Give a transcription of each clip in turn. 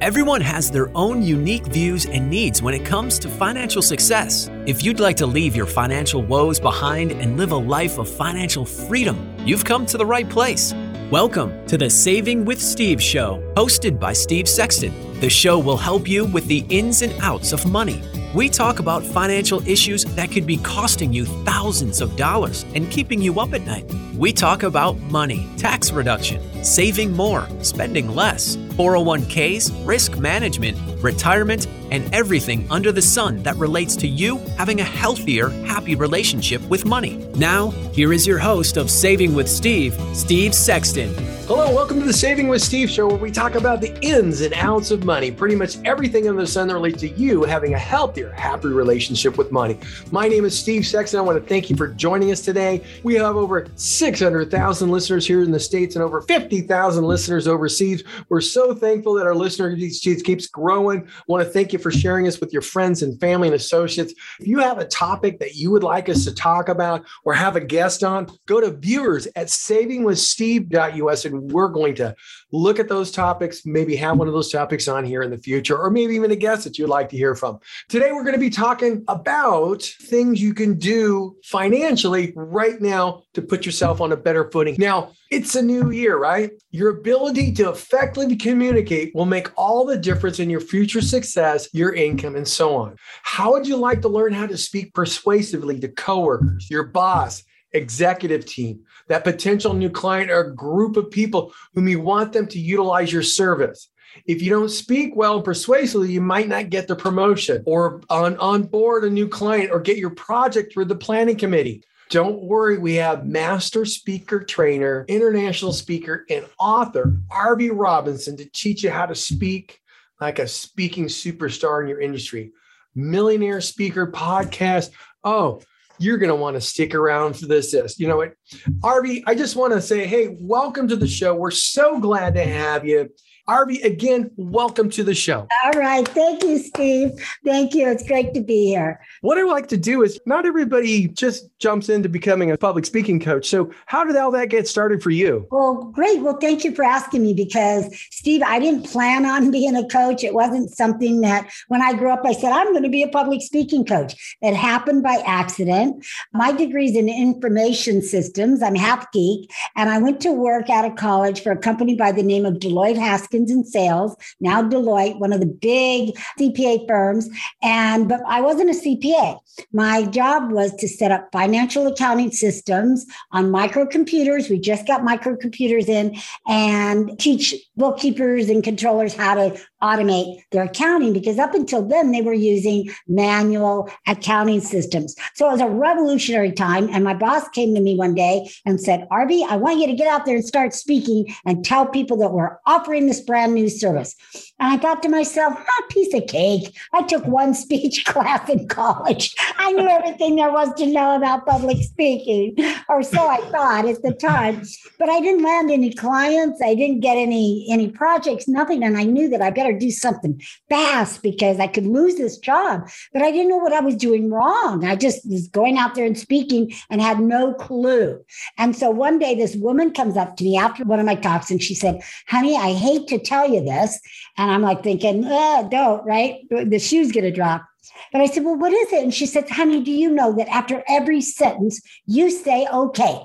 Everyone has their own unique views and needs when it comes to financial success. If you'd like to leave your financial woes behind and live a life of financial freedom, you've come to the right place. Welcome to the Saving with Steve show, hosted by Steve Sexton. The show will help you with the ins and outs of money. We talk about financial issues that could be costing you thousands of dollars and keeping you up at night. We talk about money, tax reduction, saving more, spending less, 401ks, risk management, retirement, and everything under the sun that relates to you having a healthier, happy relationship with money. Now, here is your host of Saving with Steve, Steve Sexton. Hello, welcome to the Saving with Steve show where we talk about the ins and outs of money, pretty much everything under the sun that relates to you having a healthier, happy relationship with money. My name is Steve Sexton. I want to thank you for joining us today. We have over 600,000 listeners here in the States and over 50,000 listeners overseas. We're so thankful that our listener keeps growing. I want to thank you for sharing us with your friends and family and associates. If you have a topic that you would like us to talk about or have a guest on, go to viewers at savingwithsteve.us and we're going to look at those topics, maybe have one of those topics on here in the future, or maybe even a guest that you'd like to hear from. Today, we're going to be talking about things you can do financially right now to put yourself on a better footing. Now, it's a new year, right? Your ability to effectively communicate will make all the difference in your future success, your income, and so on. How would you like to learn how to speak persuasively to coworkers, your boss, executive team, that potential new client or group of people whom you want them to utilize your service. If you don't speak well and persuasively, you might not get the promotion or on, on board a new client or get your project through the planning committee. Don't worry, we have master speaker trainer, international speaker, and author Arvee Robinson to teach you how to speak like a speaking superstar in your industry. Millionaire speaker podcast. Oh, you're going to want to stick around for this. This, you know what, Arvee, I just want to say, hey, welcome to the show. We're so glad to have you. Arvee, again, welcome to the show. All right. Thank you, Steve. Thank you. It's great to be here. What I like to do is not everybody just jumps into becoming a public speaking coach. So, how did all that get started for you? Well, great. Well, thank you for asking me because, Steve, I didn't plan on being a coach. It wasn't something that when I grew up, I said, I'm going to be a public speaking coach. It happened by accident. My degree is in information systems. I'm half geek. And I went to work out of college for a company by the name of Deloitte Haskins and Sells, now Deloitte, one of the big CPA firms. And, but I wasn't a CPA. My job was to set up financial accounting systems on microcomputers. We just got microcomputers in and teach bookkeepers and controllers how to automate their accounting because up until then they were using manual accounting systems. So it was a revolutionary time. And my boss came to me one day and said, Arvee, I want you to get out there and start speaking and tell people that we're offering this brand new service. And I thought to myself, a piece of cake. I took one speech class in college. I knew everything there was to know about public speaking, or so I thought at the time. But I didn't land any clients. I didn't get any any projects, nothing. And I knew that I better do something fast because I could lose this job. But I didn't know what I was doing wrong. I just was going out there and speaking and had no clue. And so one day this woman comes up to me after one of my talks and she said, Honey, I hate to tell you this. And I'm like thinking, oh, don't, right? The shoe's going to drop. But I said, Well, what is it? And she said, Honey, do you know that after every sentence, you say okay?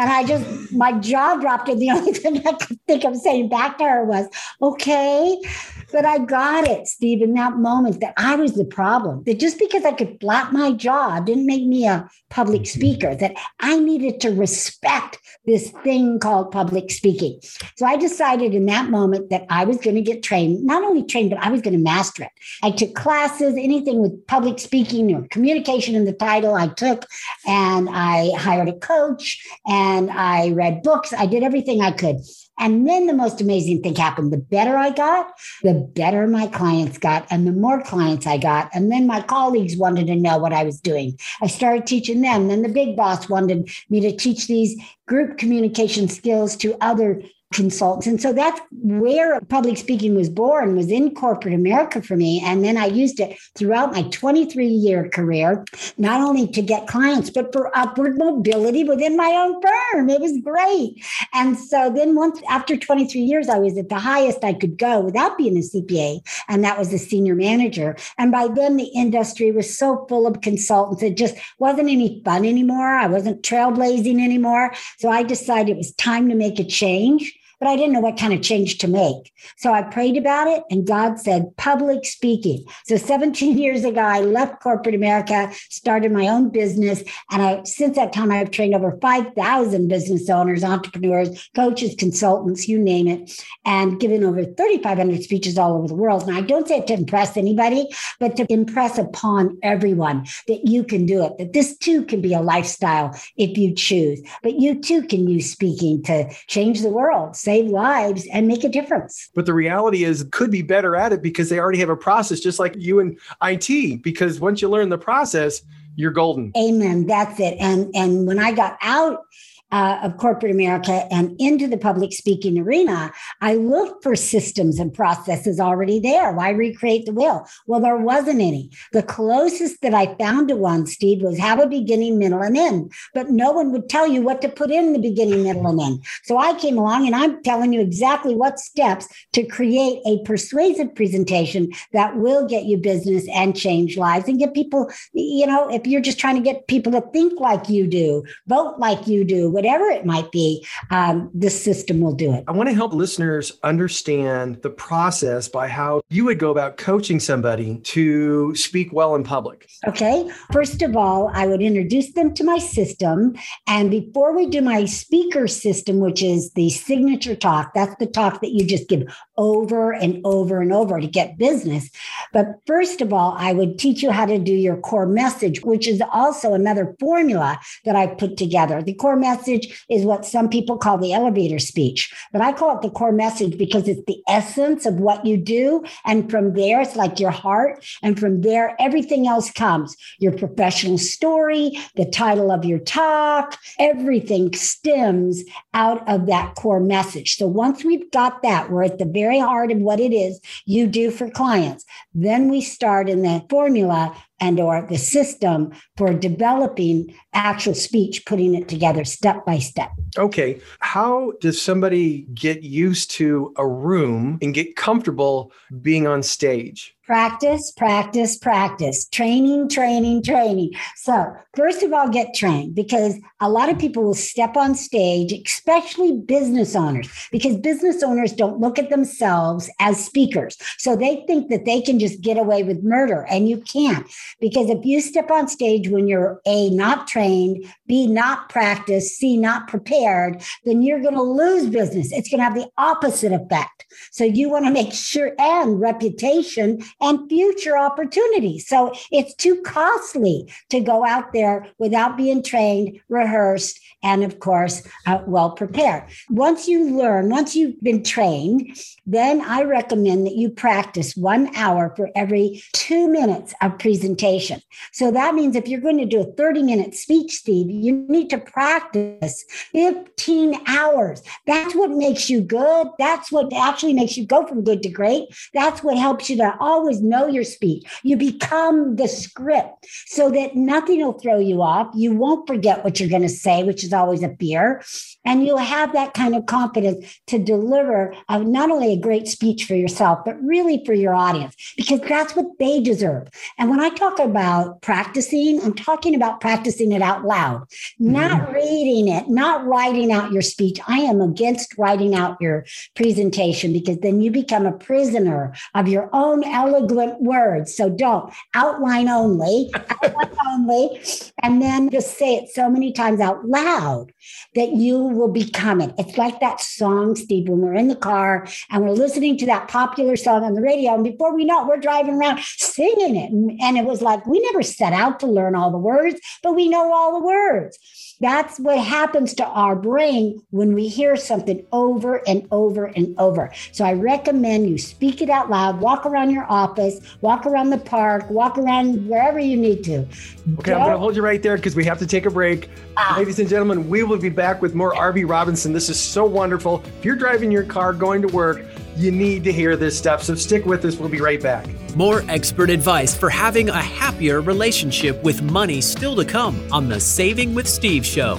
And I just, my jaw dropped. And the only thing I could think of saying back to her was, okay. But I got it, Steve, in that moment that I was the problem. That just because I could flap my jaw didn't make me a public mm-hmm. speaker, that I needed to respect this thing called public speaking. So I decided in that moment that I was going to get trained, not only trained, but I was going to master it. I took classes, anything with public speaking or communication in the title, I took, and I hired a coach and I read books. I did everything I could. And then the most amazing thing happened. The better I got, the better my clients got, and the more clients I got. And then my colleagues wanted to know what I was doing. I started teaching them. Then the big boss wanted me to teach these group communication skills to other consultants. And so that's where public speaking was born, was in corporate America for me. And then I used it throughout my 23 year career, not only to get clients, but for upward mobility within my own firm. It was great. And so then once after 23 years, I was at the highest I could go without being a CPA. And that was a senior manager. And by then the industry was so full of consultants. It just wasn't any fun anymore. I wasn't trailblazing anymore. So I decided it was time to make a change but I didn't know what kind of change to make. So I prayed about it, and God said, public speaking. So 17 years ago, I left corporate America, started my own business. And I, since that time, I've trained over 5,000 business owners, entrepreneurs, coaches, consultants, you name it, and given over 3,500 speeches all over the world. And I don't say it to impress anybody, but to impress upon everyone that you can do it, that this too can be a lifestyle if you choose, but you too can use speaking to change the world save lives and make a difference. But the reality is, could be better at it because they already have a process, just like you in IT. Because once you learn the process, you're golden. Amen. That's it. And and when I got out uh, of corporate America and into the public speaking arena, I looked for systems and processes already there. Why recreate the wheel? Well, there wasn't any. The closest that I found to one, Steve, was have a beginning, middle, and end. But no one would tell you what to put in the beginning, middle, and end. So I came along and I'm telling you exactly what steps to create a persuasive presentation that will get you business and change lives and get people, you know, if you're just trying to get people to think like you do, vote like you do, whatever it might be, um, this system will do it. I want to help listeners understand the process by how you would go about coaching somebody to speak well in public. Okay. First of all, I would introduce them to my system. And before we do my speaker system, which is the signature talk, that's the talk that you just give over and over and over to get business. But first of all, I would teach you how to do your core message, which is also another formula that I put together. The core message message is what some people call the elevator speech, but I call it the core message because it's the essence of what you do. And from there, it's like your heart. And from there, everything else comes your professional story, the title of your talk, everything stems out of that core message. So once we've got that, we're at the very heart of what it is you do for clients. Then we start in the formula and or the system for developing actual speech putting it together step by step. Okay how does somebody get used to a room and get comfortable being on stage practice, practice, practice, training, training, training. So, first of all, get trained because a lot of people will step on stage, especially business owners, because business owners don't look at themselves as speakers. So they think that they can just get away with murder, and you can't. Because if you step on stage when you're A, not trained, B, not practiced, C, not prepared, then you're going to lose business. It's going to have the opposite effect. So you want to make sure, and reputation and future opportunities. So it's too costly to go out there without being trained, rehearsed, and of course, uh, well prepared. Once you learn, once you've been trained, then I recommend that you practice one hour for every two minutes of presentation. So that means if you're going to do a 30 minute speech, Steve, you need to practice 15 hours. That's what makes you good. That's what actually makes you go from good to great. That's what helps you to always know your speech. You become the script so that nothing will throw you off. You won't forget what you're going to say, which is always a fear. And you'll have that kind of confidence to deliver a, not only a great speech for yourself, but really for your audience, because that's what they deserve. And when I talk about practicing, I'm talking about practicing it out loud, not mm-hmm. reading it, not writing out your speech. I am against writing out your presentation because then you become a prisoner of your own eloquent words. So don't outline only, outline only, and then just say it so many times out loud loud that you will become it. It's like that song, Steve, when we're in the car and we're listening to that popular song on the radio. And before we know it, we're driving around singing it. And it was like, we never set out to learn all the words, but we know all the words. That's what happens to our brain when we hear something over and over and over. So I recommend you speak it out loud, walk around your office, walk around the park, walk around wherever you need to. Okay, Don't, I'm going to hold you right there because we have to take a break. Ah. Ladies and gentlemen, we will be back with more Arvee Robinson. This is so wonderful. If you're driving your car going to work, you need to hear this stuff. So stick with us. We'll be right back. More expert advice for having a happier relationship with money still to come on the Saving with Steve show.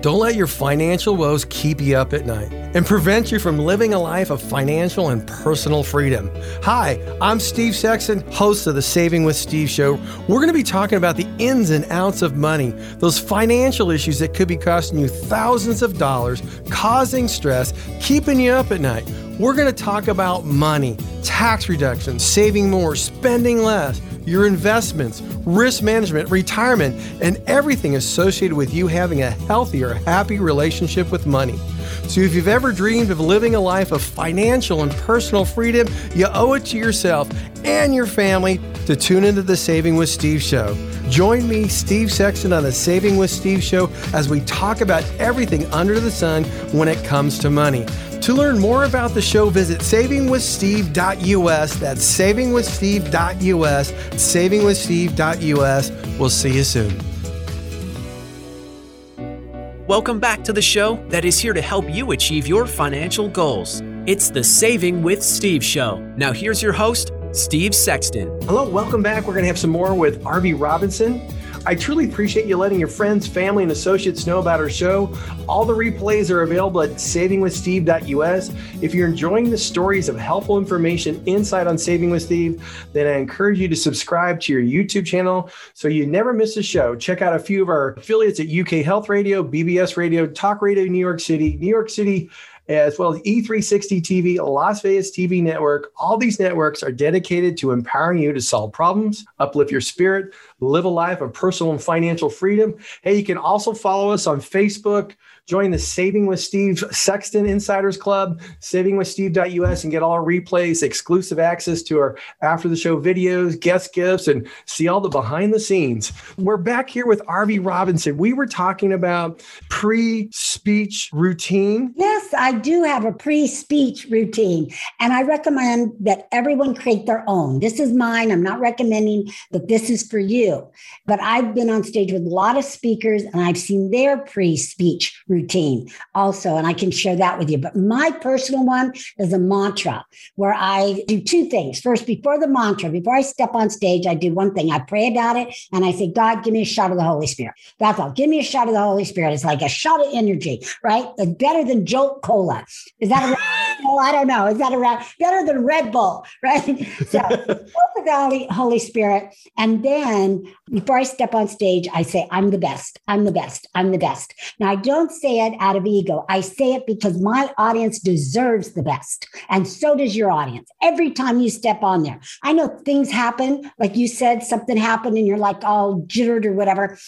Don't let your financial woes keep you up at night and prevent you from living a life of financial and personal freedom. Hi, I'm Steve Sexton, host of the Saving with Steve show. We're going to be talking about the ins and outs of money, those financial issues that could be costing you thousands of dollars, causing stress, keeping you up at night. We're going to talk about money, tax reductions, saving more, spending less your investments, risk management, retirement, and everything associated with you having a healthier, happy relationship with money. So, if you've ever dreamed of living a life of financial and personal freedom, you owe it to yourself and your family to tune into the Saving with Steve show. Join me, Steve Sexton, on the Saving with Steve show as we talk about everything under the sun when it comes to money. To learn more about the show, visit savingwithsteve.us. That's savingwithsteve.us. Savingwithsteve.us. We'll see you soon. Welcome back to the show that is here to help you achieve your financial goals. It's the Saving with Steve show. Now, here's your host, Steve Sexton. Hello, welcome back. We're going to have some more with Arvee Robinson. I truly appreciate you letting your friends, family, and associates know about our show. All the replays are available at savingwithsteve.us. If you're enjoying the stories of helpful information inside on Saving with Steve, then I encourage you to subscribe to your YouTube channel so you never miss a show. Check out a few of our affiliates at UK Health Radio, BBS Radio, Talk Radio New York City, New York City as well as E360 TV, Las Vegas TV network. All these networks are dedicated to empowering you to solve problems, uplift your spirit, live a life of personal and financial freedom. Hey, you can also follow us on Facebook, Join the Saving with Steve Sexton Insiders Club, savingwithsteve.us, and get all our replays, exclusive access to our after the show videos, guest gifts, and see all the behind the scenes. We're back here with Arvee Robinson. We were talking about pre speech routine. Yes, I do have a pre speech routine, and I recommend that everyone create their own. This is mine. I'm not recommending that this is for you, but I've been on stage with a lot of speakers and I've seen their pre speech routine routine also, and I can share that with you. But my personal one is a mantra where I do two things. First, before the mantra, before I step on stage, I do one thing. I pray about it and I say, God, give me a shot of the Holy Spirit. That's all. Give me a shot of the Holy Spirit. It's like a shot of energy, right? It's better than Jolt Cola. Is that a well, I don't know. Is that a better than Red Bull, right? So, the Holy Spirit. And then before I step on stage, I say, I'm the best. I'm the best. I'm the best. Now, I don't say it out of ego. I say it because my audience deserves the best. And so does your audience. Every time you step on there, I know things happen. Like you said, something happened and you're like all jittered or whatever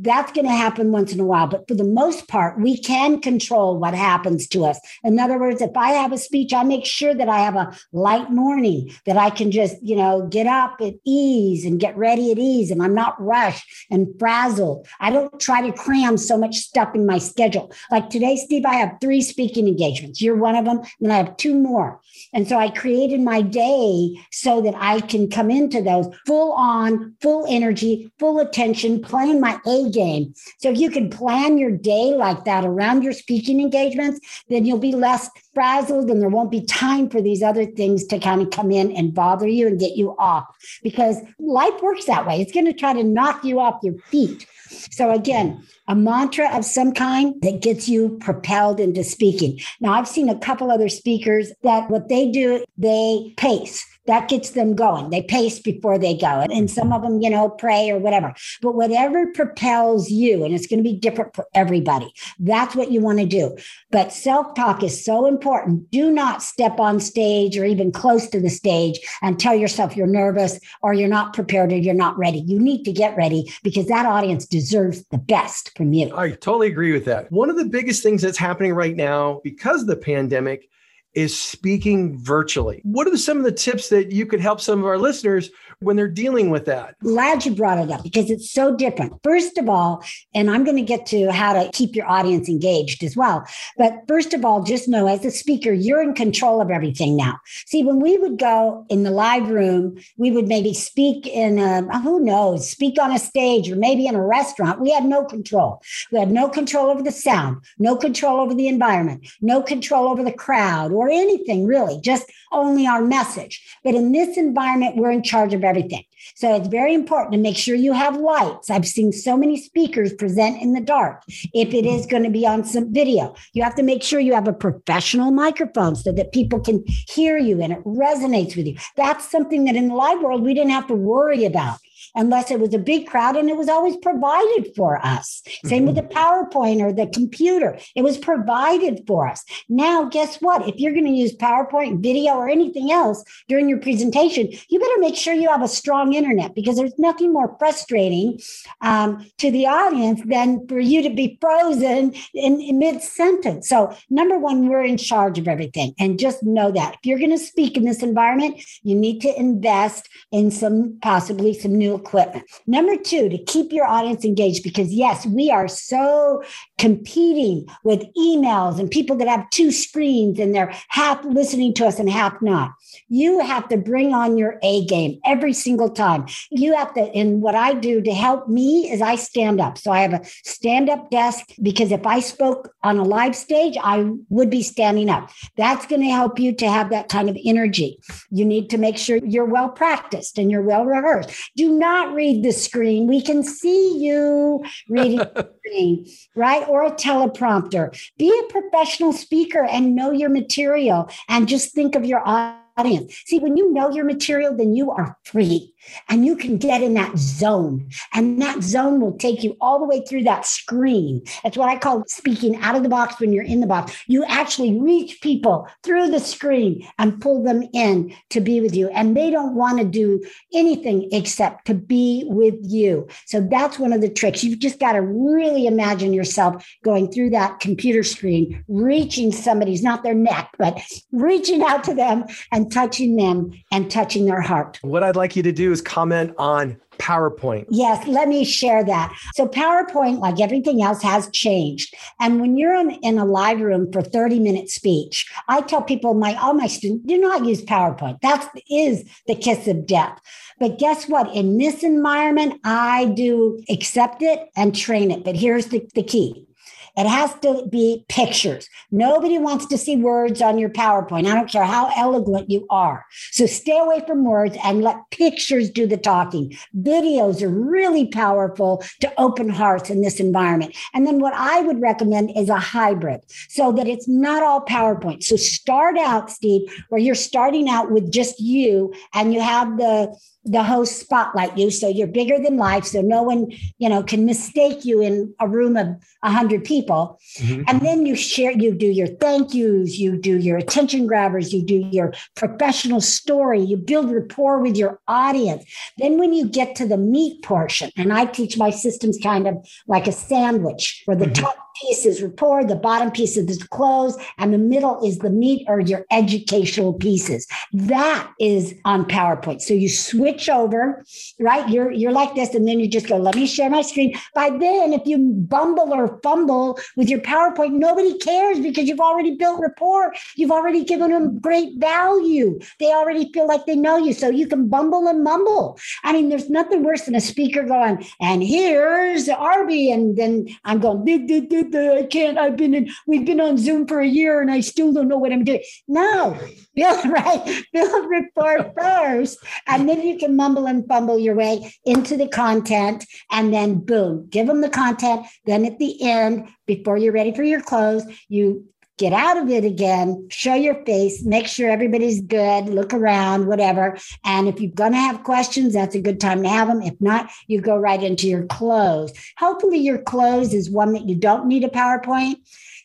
that's going to happen once in a while. But for the most part, we can control what happens to us. In other words, if I have a speech, I make sure that I have a light morning, that I can just, you know, get up at ease and get ready at ease. And I'm not rushed and frazzled. I don't try to cram so much stuff in my schedule. Like today, Steve, I have three speaking engagements. You're one of them. And I have two more. And so I created my day so that I can come into those full on, full energy, full attention, playing my A game. So if you can plan your day like that around your speaking engagements, then you'll be less frazzled and there won't be time for these other things to kind of come in and bother you and get you off because life works that way. It's going to try to knock you off your feet. So again, a mantra of some kind that gets you propelled into speaking. Now, I've seen a couple other speakers that what they do, they pace that gets them going. They pace before they go. And some of them, you know, pray or whatever. But whatever propels you, and it's going to be different for everybody, that's what you want to do. But self talk is so important. Do not step on stage or even close to the stage and tell yourself you're nervous or you're not prepared or you're not ready. You need to get ready because that audience deserves the best from you. I totally agree with that. One of the biggest things that's happening right now because of the pandemic is speaking virtually. What are some of the tips that you could help some of our listeners when they're dealing with that? Glad you brought it up because it's so different. First of all, and I'm going to get to how to keep your audience engaged as well. But first of all, just know as a speaker, you're in control of everything now. See, when we would go in the live room, we would maybe speak in a, who knows, speak on a stage or maybe in a restaurant. We had no control. We had no control over the sound, no control over the environment, no control over the crowd or anything really, just only our message. But in this environment, we're in charge of everything. So it's very important to make sure you have lights. I've seen so many speakers present in the dark. If it is going to be on some video, you have to make sure you have a professional microphone so that people can hear you and it resonates with you. That's something that in the live world we didn't have to worry about unless it was a big crowd and it was always provided for us. Same with the mm-hmm. PowerPoint or the computer, it was provided for us. Now, guess what? If you're going to use PowerPoint, video, or anything else during your presentation, you better make sure you have a strong internet because there's nothing more frustrating um, to the audience than for you to be frozen in, in mid sentence. So, number one, we're in charge of everything. And just know that if you're going to speak in this environment, you need to invest in some possibly some new equipment. Number two, to keep your audience engaged, because yes, we are so competing with emails and people that have two screens and they're half listening to us and half not. You have to bring on your A game every single time. You have to, and what I do to help me is I stand up. So I have a stand up desk because if I spoke on a live stage, I would be standing up. That's going to help you to have that kind of energy. You need to make sure you're well practiced and you're well rehearsed. Do not read the screen. We can see you reading the screen, right? Or a teleprompter. Be a professional speaker and know your material and just think of your audience. See, when you know your material, then you are free and you can get in that zone. And that zone will take you all the way through that screen. That's what I call speaking out of the box when you're in the box. You actually reach people through the screen and pull them in to be with you. And they don't want to do anything except to be with you. So that's one of the tricks. You've just got to really imagine yourself going through that computer screen, reaching somebody's, not their neck, but reaching out to them and touching them and touching their heart. What I'd like you to do is comment on PowerPoint. Yes, let me share that. So, PowerPoint, like everything else, has changed. And when you're in, in a live room for 30 minute speech, I tell people, my all my students, do not use PowerPoint. That is the kiss of death. But guess what? In this environment, I do accept it and train it. But here's the, the key it has to be pictures. Nobody wants to see words on your PowerPoint. I don't care how eloquent you are. So stay away from words and let pictures do the talking. Videos are really powerful to open hearts in this environment. And then what I would recommend is a hybrid so that it's not all PowerPoint. So start out, Steve, where you're starting out with just you and you have the the host spotlight you so you're bigger than life so no one you know can mistake you in a room of 100 people mm-hmm. and then you share you do your thank yous you do your attention grabbers you do your professional story you build rapport with your audience then when you get to the meat portion and i teach my systems kind of like a sandwich where the mm-hmm. top piece is rapport, the bottom piece is the close, and the middle is the meat or your educational pieces. That is on PowerPoint. So you switch over, right? You're you're like this, and then you just go, let me share my screen. By then, if you bumble or fumble with your PowerPoint, nobody cares because you've already built rapport. You've already given them great value. They already feel like they know you. So you can bumble and mumble. I mean, there's nothing worse than a speaker going, and here's Arby, and then I'm going, do, do, do, I can't. I've been in. We've been on Zoom for a year, and I still don't know what I'm doing. No, build right. Build rapport first, and then you can mumble and fumble your way into the content, and then boom, give them the content. Then at the end, before you're ready for your close, you get out of it again, show your face, make sure everybody's good, look around, whatever. And if you're going to have questions, that's a good time to have them. If not, you go right into your close. Hopefully, your close is one that you don't need a PowerPoint.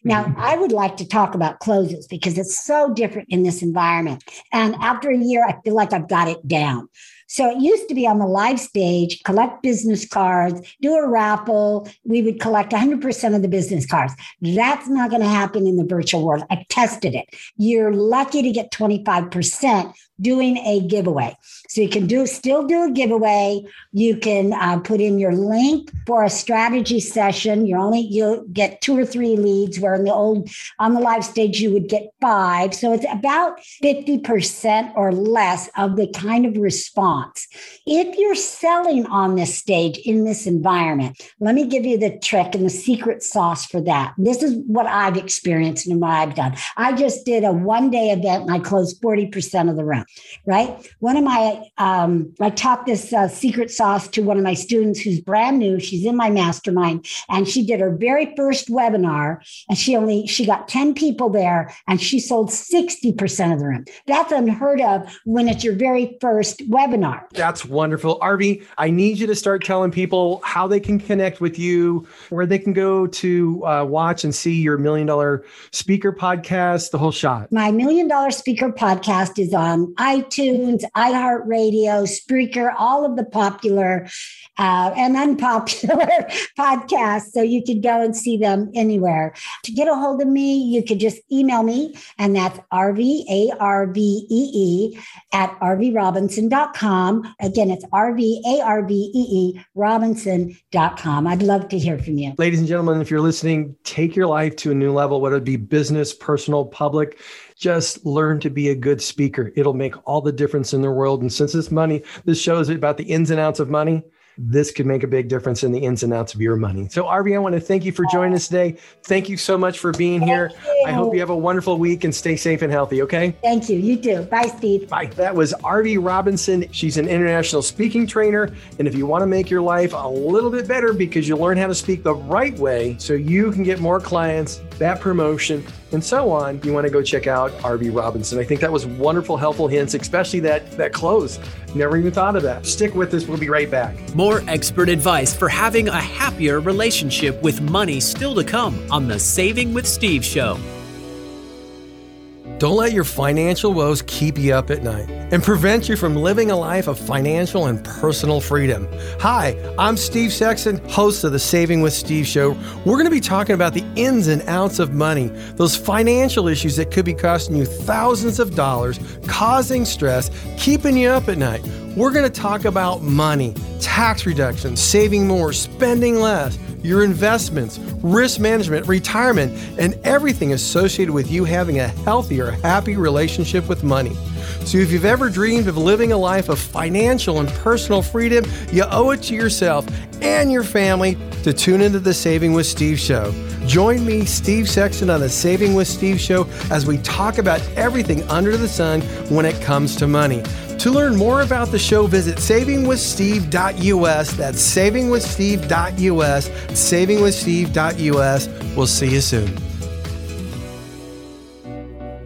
Now, mm-hmm. I would like to talk about closes because it's so different in this environment. And after a year, I feel like I've got it down. So it used to be on the live stage, collect business cards, do a raffle. We would collect 100% of the business cards. That's not going to happen in the virtual world. I tested it. You're lucky to get 25% doing a giveaway. So you can do still do a giveaway. You can uh, put in your link for a strategy session. You're only you'll get two or three leads. Where in the old on the live stage you would get five. So it's about fifty percent or less of the kind of response. If you're selling on this stage in this environment, let me give you the trick and the secret sauce for that. This is what I've experienced and what I've done. I just did a one day event and I closed forty percent of the room right? One of my, um, I taught this uh, secret sauce to one of my students who's brand new. She's in my mastermind and she did her very first webinar and she only, she got 10 people there and she sold 60% of the room. That's unheard of when it's your very first webinar. That's wonderful. Arvee, I need you to start telling people how they can connect with you, where they can go to uh, watch and see your million dollar speaker podcast, the whole shot. My million dollar speaker podcast is on iTunes, iHeartRadio, Spreaker, all of the popular uh, and unpopular podcasts. So you could go and see them anywhere. To get a hold of me, you could just email me, and that's Arvee, A R V E E, at rvrobinson.com. Again, it's Arvee, A R V E E, Robinson.com. I'd love to hear from you. Ladies and gentlemen, if you're listening, take your life to a new level, whether it be business, personal, public just learn to be a good speaker. It'll make all the difference in the world. And since this money, this shows about the ins and outs of money, this could make a big difference in the ins and outs of your money. So, Arvee, I want to thank you for joining us today. Thank you so much for being here. I hope you have a wonderful week and stay safe and healthy. Okay. Thank you. You too. Bye, Steve. Bye. That was Arvee Robinson. She's an international speaking trainer. And if you want to make your life a little bit better because you learn how to speak the right way so you can get more clients, that promotion, and so on, you want to go check out Arvee Robinson. I think that was wonderful, helpful hints, especially that that close. Never even thought of that. Stick with us. We'll be right back. More expert advice for having a happier relationship with money still to come on the Saving with Steve show. Don't let your financial woes keep you up at night and prevent you from living a life of financial and personal freedom. Hi, I'm Steve Sexton, host of the Saving with Steve show. We're going to be talking about the ins and outs of money, those financial issues that could be costing you thousands of dollars, causing stress, keeping you up at night. We're going to talk about money, tax reductions, saving more, spending less your investments, risk management, retirement, and everything associated with you having a healthier, happy relationship with money. So, if you've ever dreamed of living a life of financial and personal freedom, you owe it to yourself and your family to tune into the Saving with Steve show. Join me, Steve Sexton, on the Saving with Steve show as we talk about everything under the sun when it comes to money. To learn more about the show, visit savingwithsteve.us. That's savingwithsteve.us, savingwithsteve.us. We'll see you soon.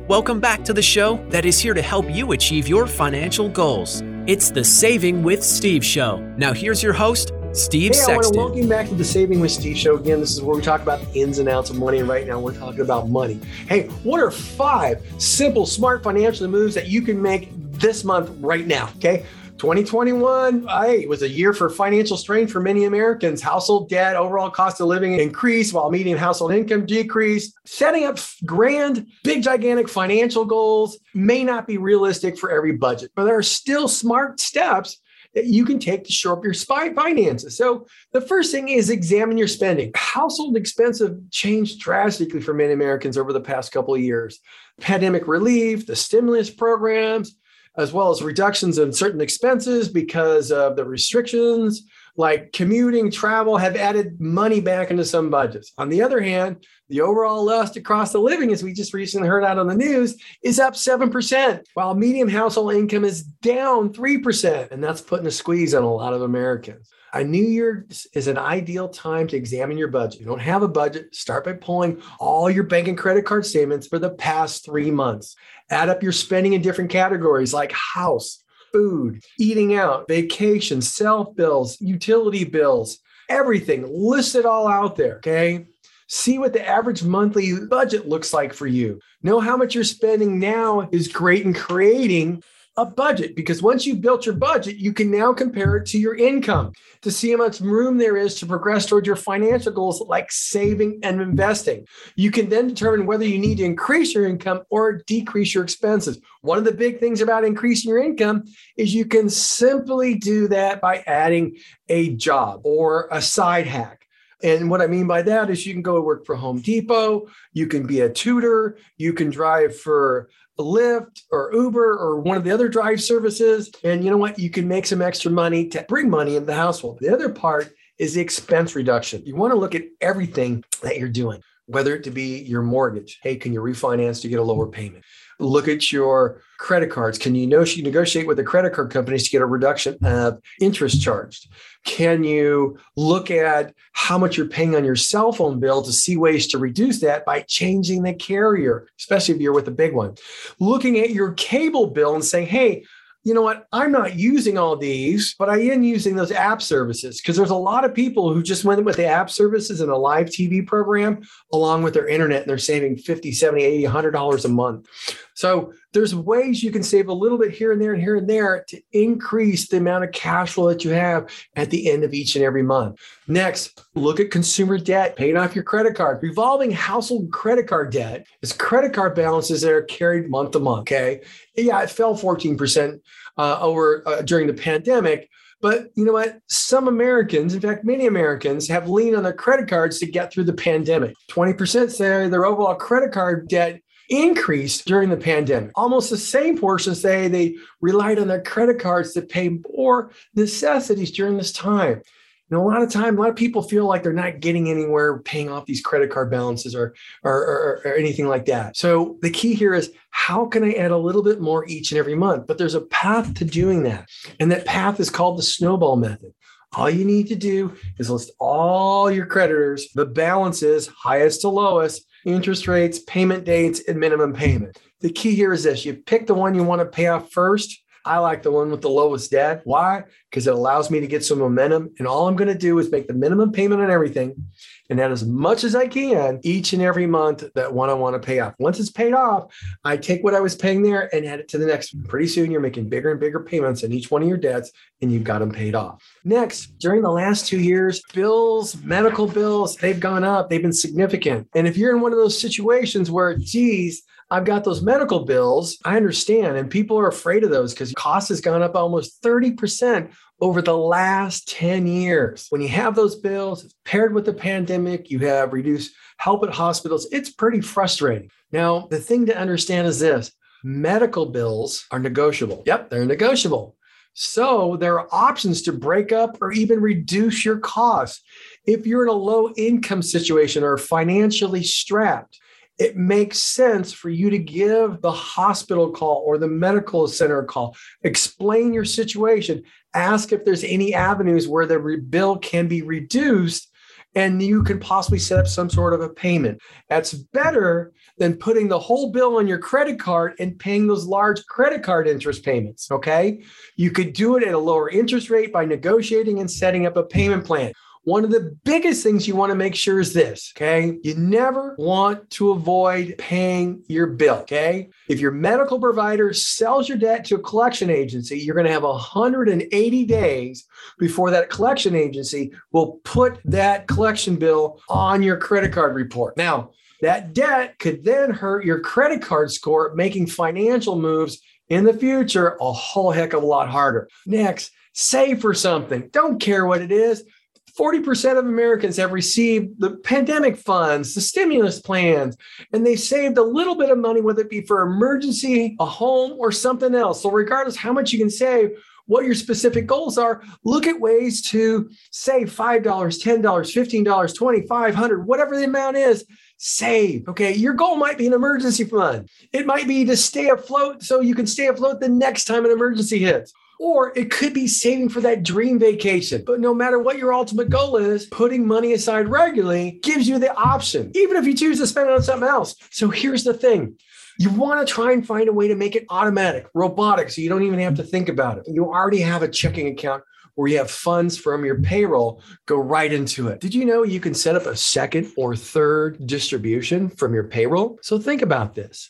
Welcome back to the show that is here to help you achieve your financial goals. It's the Saving with Steve show. Now, here's your host, Steve hey, Sexton. I want to welcome you back to the Saving with Steve show. Again, this is where we talk about the ins and outs of money. And right now, we're talking about money. Hey, what are five simple, smart financial moves that you can make this month right now. Okay. 2021 hey, was a year for financial strain for many Americans. Household debt, overall cost of living increased while median household income decreased. Setting up grand, big, gigantic financial goals may not be realistic for every budget, but there are still smart steps that you can take to shore up your spy finances. So the first thing is examine your spending. Household expenses have changed drastically for many Americans over the past couple of years. Pandemic relief, the stimulus programs, as well as reductions in certain expenses because of the restrictions like commuting, travel have added money back into some budgets. On the other hand, the overall lust across the living, as we just recently heard out on the news, is up 7%, while median household income is down 3%. And that's putting a squeeze on a lot of Americans. A new year is an ideal time to examine your budget. You don't have a budget, start by pulling all your bank and credit card statements for the past three months. Add up your spending in different categories like house, food, eating out, vacation, self bills, utility bills, everything. List it all out there. Okay. See what the average monthly budget looks like for you. Know how much you're spending now is great in creating a budget because once you've built your budget, you can now compare it to your income to see how much room there is to progress towards your financial goals like saving and investing. You can then determine whether you need to increase your income or decrease your expenses. One of the big things about increasing your income is you can simply do that by adding a job or a side hack. And what I mean by that is you can go work for Home Depot, you can be a tutor, you can drive for Lyft or Uber or one of the other drive services. And you know what? You can make some extra money to bring money into the household. The other part is the expense reduction. You want to look at everything that you're doing, whether it to be your mortgage. Hey, can you refinance to get a lower payment? look at your credit cards. Can you negotiate with the credit card companies to get a reduction of interest charged? Can you look at how much you're paying on your cell phone bill to see ways to reduce that by changing the carrier, especially if you're with a big one? Looking at your cable bill and saying, hey, you know what? I'm not using all these, but I am using those app services because there's a lot of people who just went with the app services and a live TV program along with their internet and they're saving 50, 70, 80, 100 dollars a month. So there's ways you can save a little bit here and there and here and there to increase the amount of cash flow that you have at the end of each and every month. Next, look at consumer debt, paying off your credit card. Revolving household credit card debt is credit card balances that are carried month to month. Okay. Yeah, it fell 14% uh, over uh, during the pandemic. But you know what? Some Americans, in fact, many Americans have leaned on their credit cards to get through the pandemic. 20% say their overall credit card debt increased during the pandemic. Almost the same portion say they relied on their credit cards to pay more necessities during this time. You know, a lot of time, a lot of people feel like they're not getting anywhere paying off these credit card balances or, or, or, or anything like that. So the key here is how can I add a little bit more each and every month? But there's a path to doing that. And that path is called the snowball method. All you need to do is list all your creditors, the balances, highest to lowest, interest rates, payment dates, and minimum payment. The key here is this you pick the one you want to pay off first. I like the one with the lowest debt. Why? Because it allows me to get some momentum. And all I'm going to do is make the minimum payment on everything and add as much as I can each and every month that one I want to pay off. Once it's paid off, I take what I was paying there and add it to the next. Pretty soon, you're making bigger and bigger payments on each one of your debts and you've got them paid off. Next, during the last two years, bills, medical bills, they've gone up, they've been significant. And if you're in one of those situations where, geez, I've got those medical bills. I understand. And people are afraid of those because cost has gone up almost 30% over the last 10 years. When you have those bills paired with the pandemic, you have reduced help at hospitals. It's pretty frustrating. Now, the thing to understand is this medical bills are negotiable. Yep, they're negotiable. So there are options to break up or even reduce your costs. If you're in a low income situation or financially strapped, it makes sense for you to give the hospital call or the medical center call, explain your situation, ask if there's any avenues where the bill can be reduced and you can possibly set up some sort of a payment. That's better than putting the whole bill on your credit card and paying those large credit card interest payments. Okay. You could do it at a lower interest rate by negotiating and setting up a payment plan. One of the biggest things you want to make sure is this, okay? You never want to avoid paying your bill, okay? If your medical provider sells your debt to a collection agency, you're going to have 180 days before that collection agency will put that collection bill on your credit card report. Now, that debt could then hurt your credit card score, making financial moves in the future a whole heck of a lot harder. Next, save for something. Don't care what it is. 40% of Americans have received the pandemic funds, the stimulus plans, and they saved a little bit of money, whether it be for emergency, a home, or something else. So, regardless how much you can save, what your specific goals are, look at ways to save $5, $10, $15, $20, $500, whatever the amount is, save. Okay. Your goal might be an emergency fund. It might be to stay afloat so you can stay afloat the next time an emergency hits. Or it could be saving for that dream vacation. But no matter what your ultimate goal is, putting money aside regularly gives you the option, even if you choose to spend it on something else. So here's the thing. You want to try and find a way to make it automatic, robotic, so you don't even have to think about it. You already have a checking account where you have funds from your payroll go right into it. Did you know you can set up a second or third distribution from your payroll? So think about this.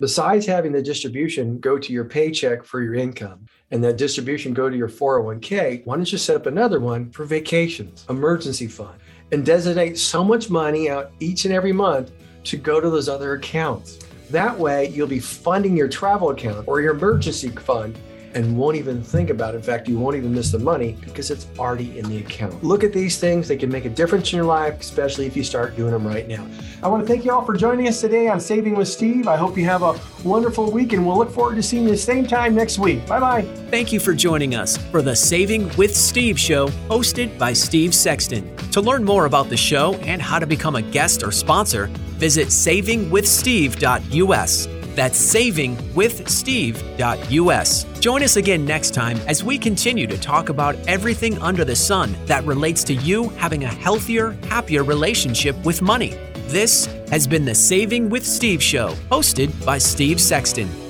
Besides having the distribution go to your paycheck for your income and that distribution go to your 401k, why don't you set up another one for vacations, emergency fund, and designate so much money out each and every month to go to those other accounts. That way, you'll be funding your travel account or your emergency fund and won't even think about it. In fact, you won't even miss the money because it's already in the account. Look at these things, they can make a difference in your life, especially if you start doing them right now. I want to thank you all for joining us today on Saving with Steve. I hope you have a wonderful week and we'll look forward to seeing you the same time next week. Bye bye. Thank you for joining us for the Saving with Steve show hosted by Steve Sexton. To learn more about the show and how to become a guest or sponsor, visit savingwithsteve.us. That's savingwithsteve.us. Join us again next time as we continue to talk about everything under the sun that relates to you having a healthier, happier relationship with money. This has been the Saving with Steve show, hosted by Steve Sexton.